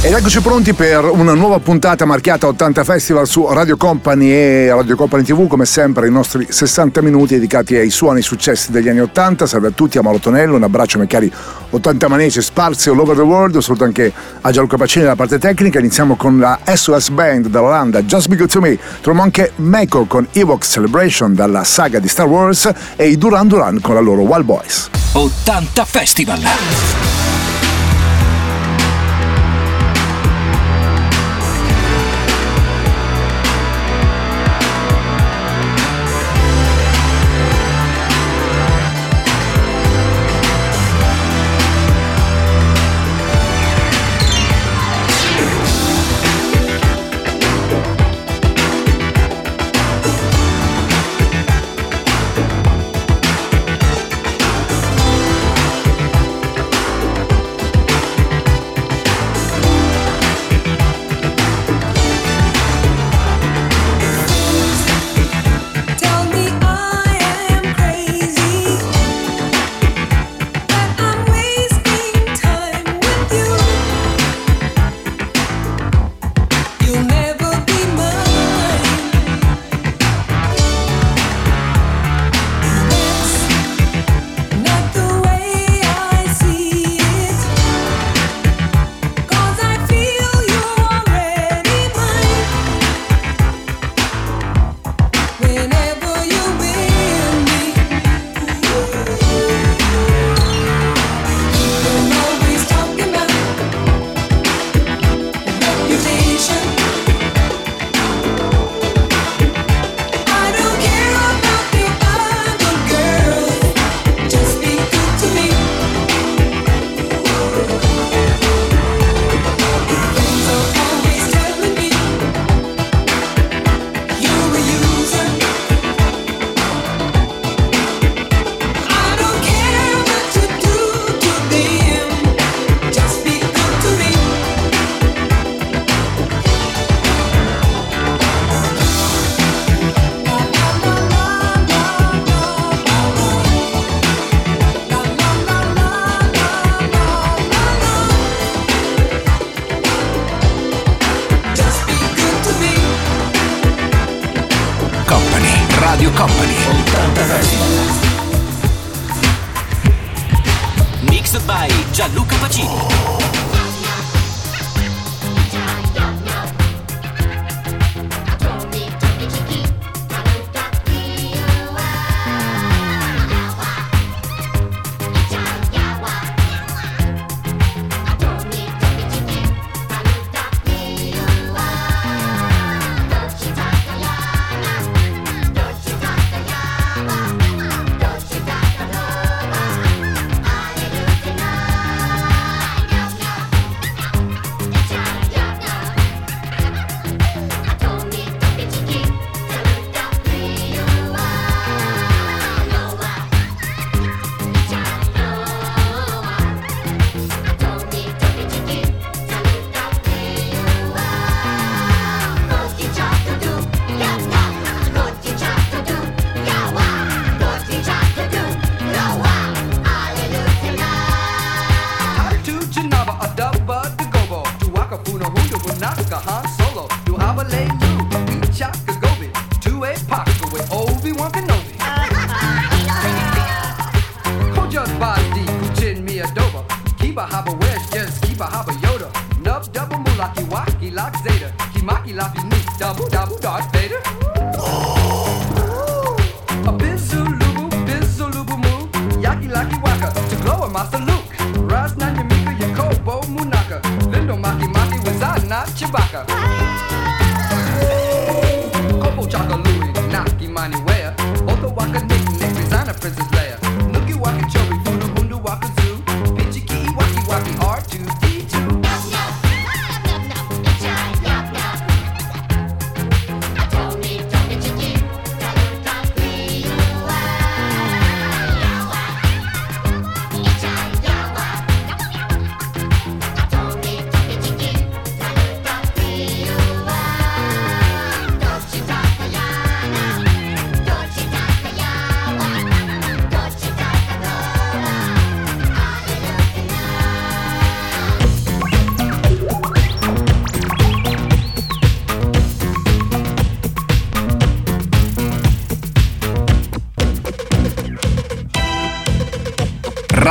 Ed eccoci pronti per una nuova puntata marchiata 80 Festival su Radio Company e Radio Company TV, come sempre i nostri 60 minuti dedicati ai suoni successi degli anni 80. Salve a tutti, a Mauro Tonello, un abbraccio ai cari 80 manesi sparsi all over the world, saluto anche a Gianluca Pacini dalla parte tecnica. Iniziamo con la SOS Band dall'Olanda, Just Be Good To Me. Troviamo anche Mako con Evox Celebration dalla saga di Star Wars e i Duran Duran con la loro Wild Boys. 80 Festival.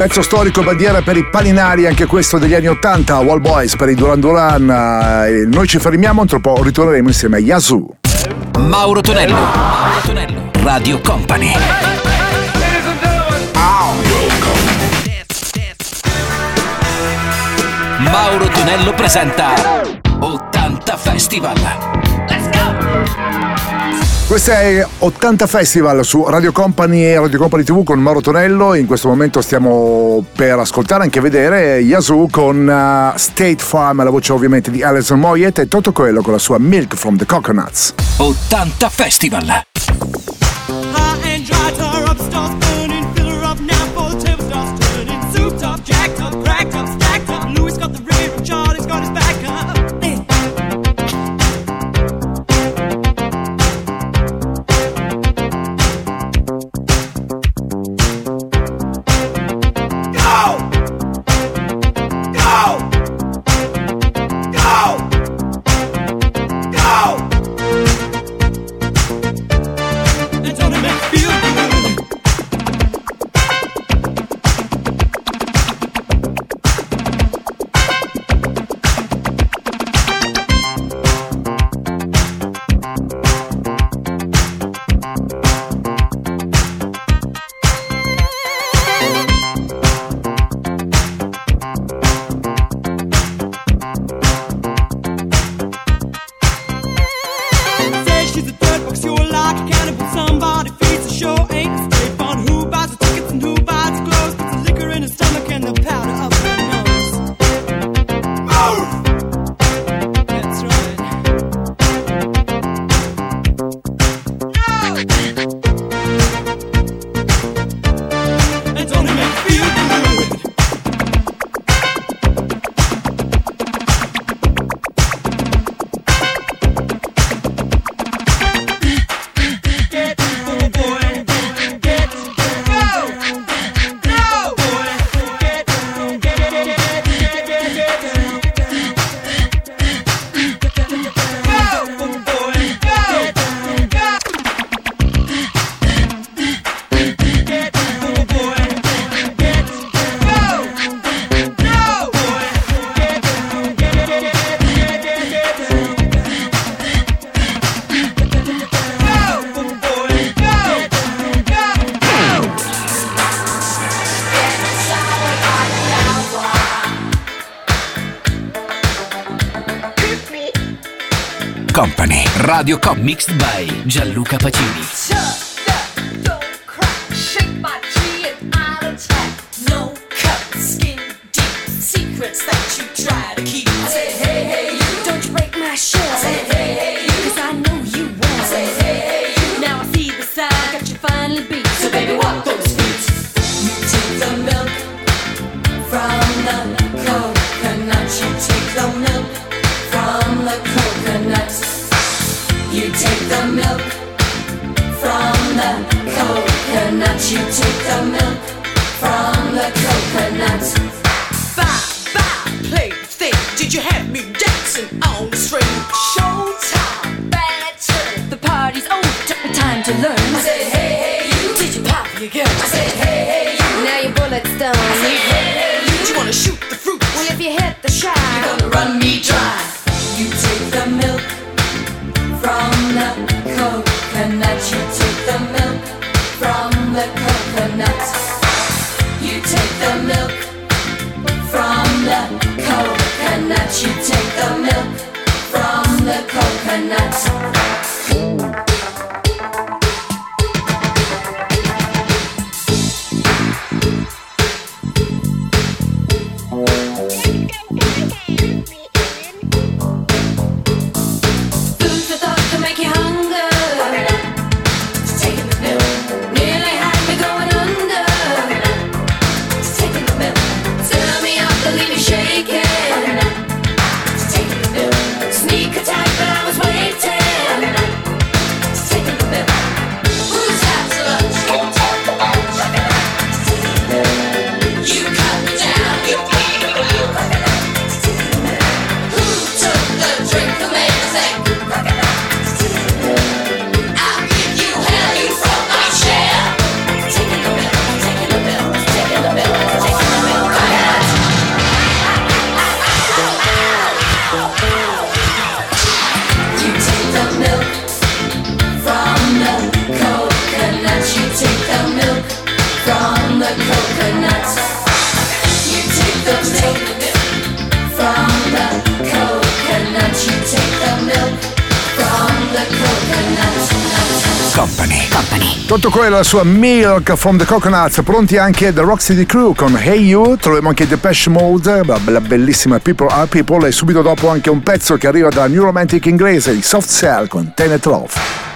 Pezzo storico bandiera per i palinari, anche questo degli anni 80, Wall Boys per i Duran Duran. Eh, noi ci fermiamo, tra poco ritorneremo insieme a Yazoo. Mauro Tonello, Mauro Tonello, Radio Company. Mauro Tonello presenta 80 Festival. Questo è 80 Festival su Radio Company e Radio Company TV con Mauro Tonello. In questo momento stiamo per ascoltare anche vedere Yasuo con eh, State Farm, la voce ovviamente di Alison Moyet e tutto quello con la sua Milk from the Coconuts. 80 Festival. Hot and dry, tore up stars burning, filler of napalm, tabletops turning, souped up jam. Radio Com, mixed by Gianluca Pacini. You take the milk from the coconut. You take the milk from the coconut. Company. Tutto quello, la sua Milk from the Coconuts, pronti anche The Rock City Crew con Hey You, troviamo anche Depeche Mode, la bellissima People Are People e subito dopo anche un pezzo che arriva dalla New Romantic inglese, il Soft Cell con Tenet Love.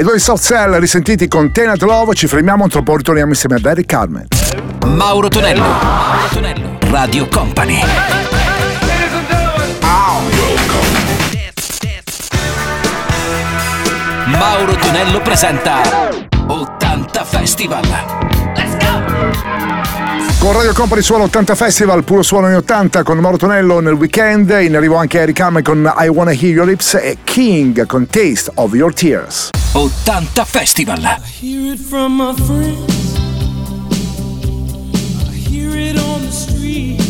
E noi Soft Cell risentiti con Tenant Love, ci fermiamo, tra poco ritorniamo insieme a Barry Carmen. Mauro Tonello, Mauro Tonello, Radio Company. Mauro Tonello presenta 80 Festival. Con Radio Company Suono 80 Festival, puro suono in 80 con Mauro Tonello nel weekend, in arrivo anche Eric Hammond con I Wanna Hear Your Lips e King con Taste of Your Tears. 80 Festival. I hear it from my friends. I hear it on the street.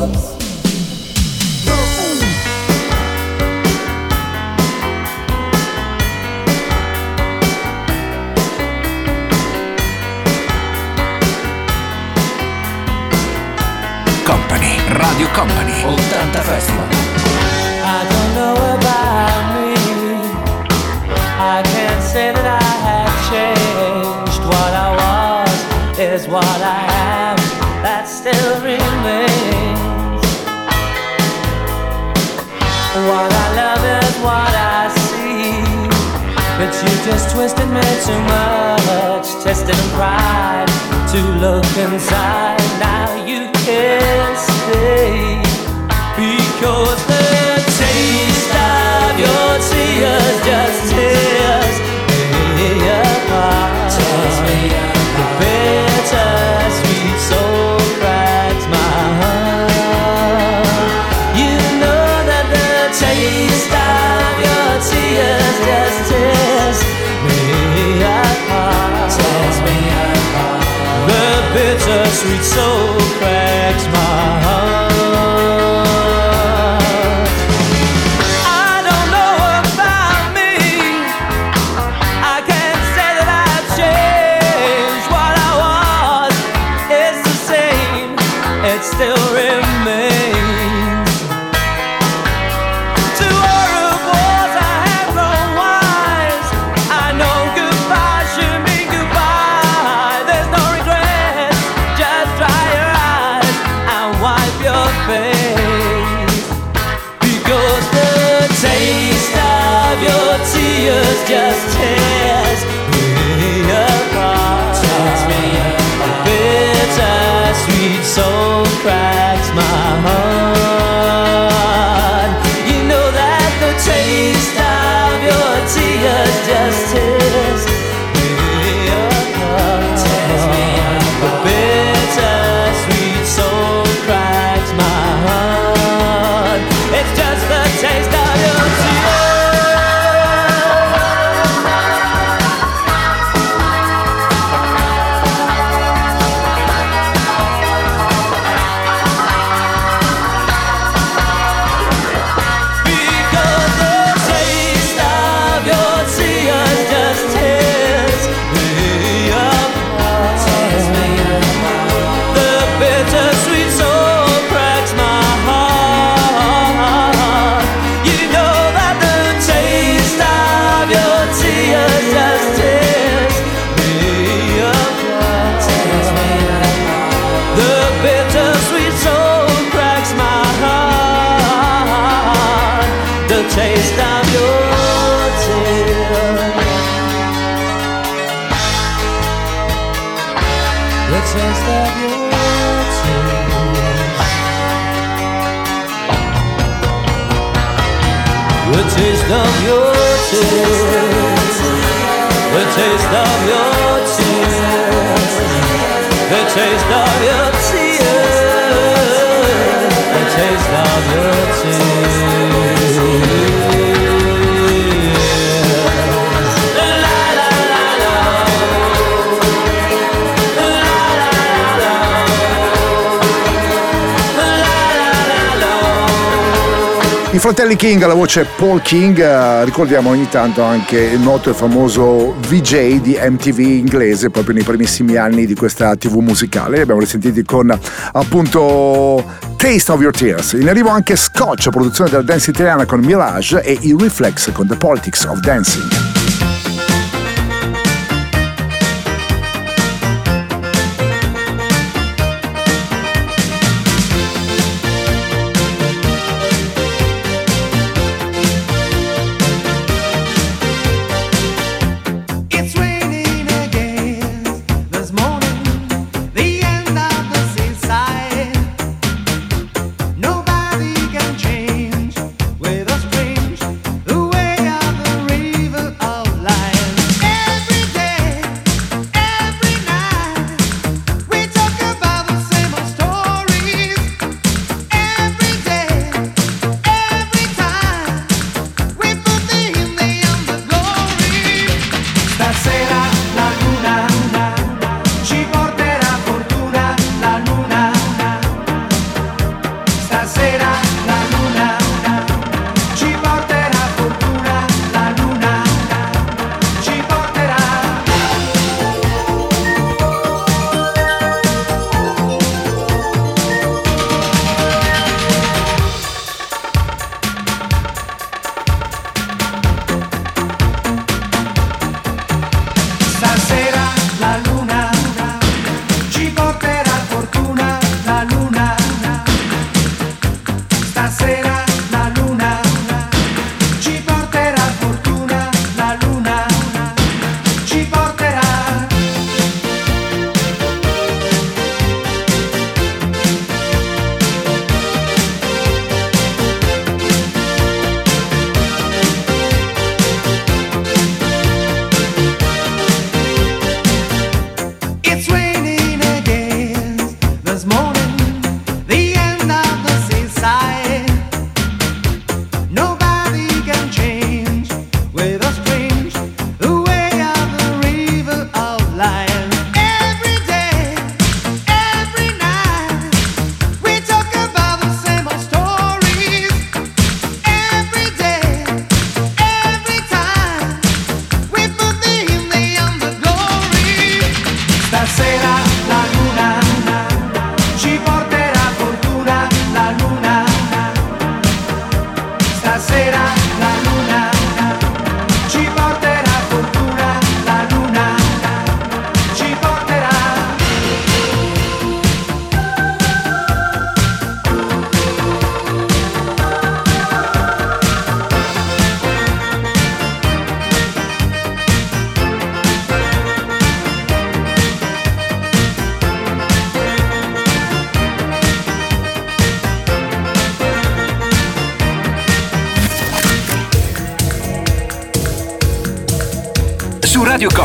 us. fratelli King la voce Paul King, eh, ricordiamo ogni tanto anche il noto e famoso VJ di MTV inglese, proprio nei primissimi anni di questa TV musicale. Li abbiamo risentiti con appunto Taste of Your Tears. In arrivo anche Scotch, produzione della dance italiana con Mirage e i Reflex con The Politics of Dancing.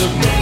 of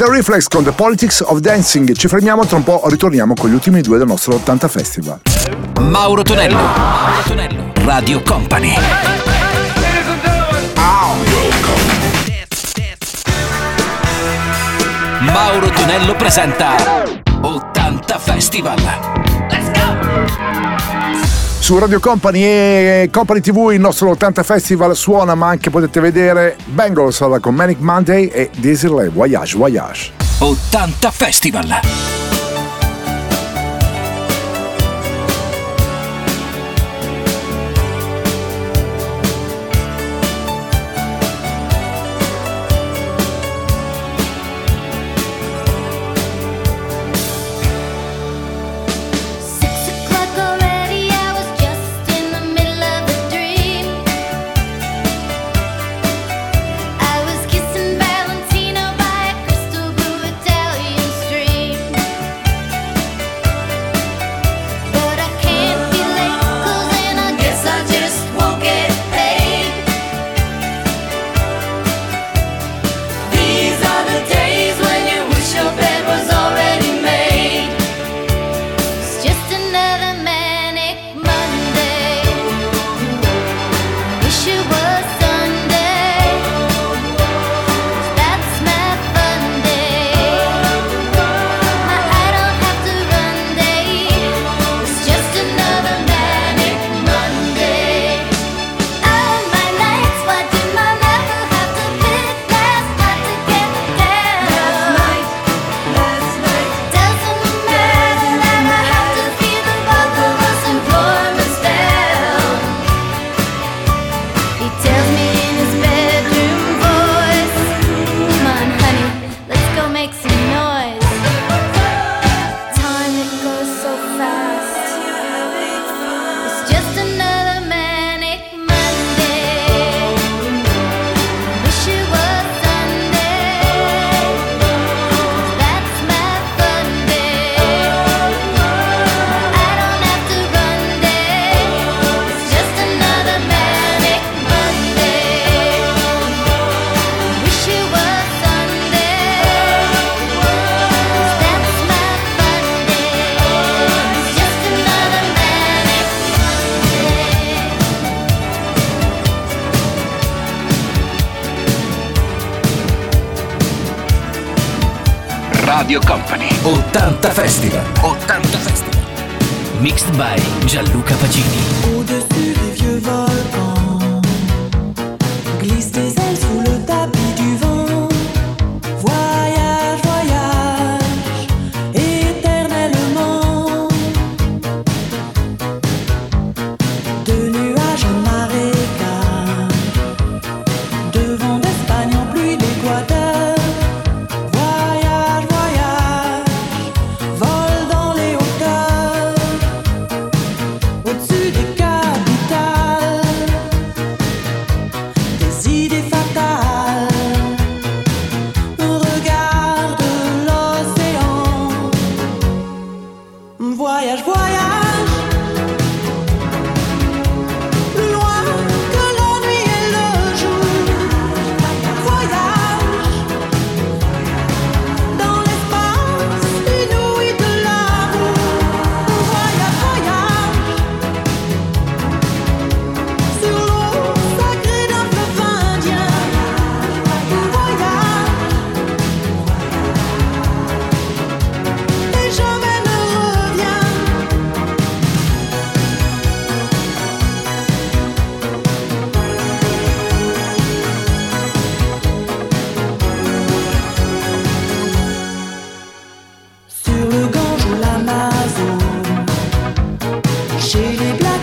The Reflex con The Politics of Dancing. Ci fermiamo tra un po', ritorniamo con gli ultimi due del nostro 80 Festival. Mauro Tonello, Mauro Tonello, Radio Company. Mauro Tonello presenta 80 Festival su Radio Company e eh, Company TV il nostro 80 Festival suona ma anche potete vedere Bengals alla con Manic Monday e Disneyland Voyage Voyage. 80 Festival.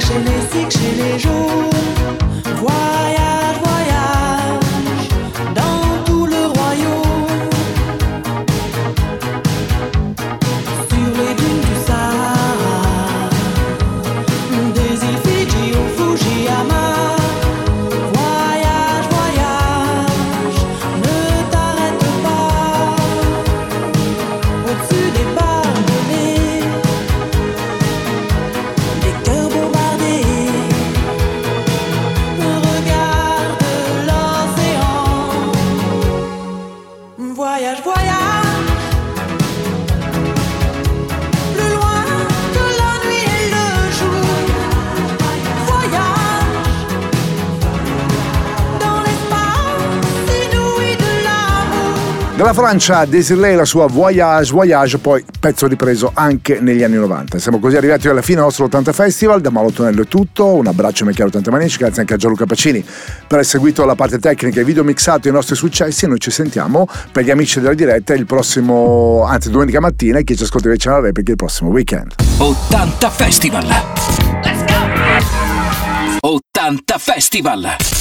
Chez les sikhs, chez les jaunes. Francia Desiree la sua Voyage Voyage, poi pezzo ripreso anche negli anni 90. Siamo così arrivati alla fine del nostro 80 Festival, da Mauro Tonello è tutto, un abbraccio a Michele 80 Manici, grazie anche a Gianluca Pacini per aver seguito la parte tecnica e video mixato i nostri successi e noi ci sentiamo per gli amici della diretta il prossimo, anzi domenica mattina e chi ci ascolta invece alla replica il prossimo weekend. 80 Festival. Let's go! 80 Festival.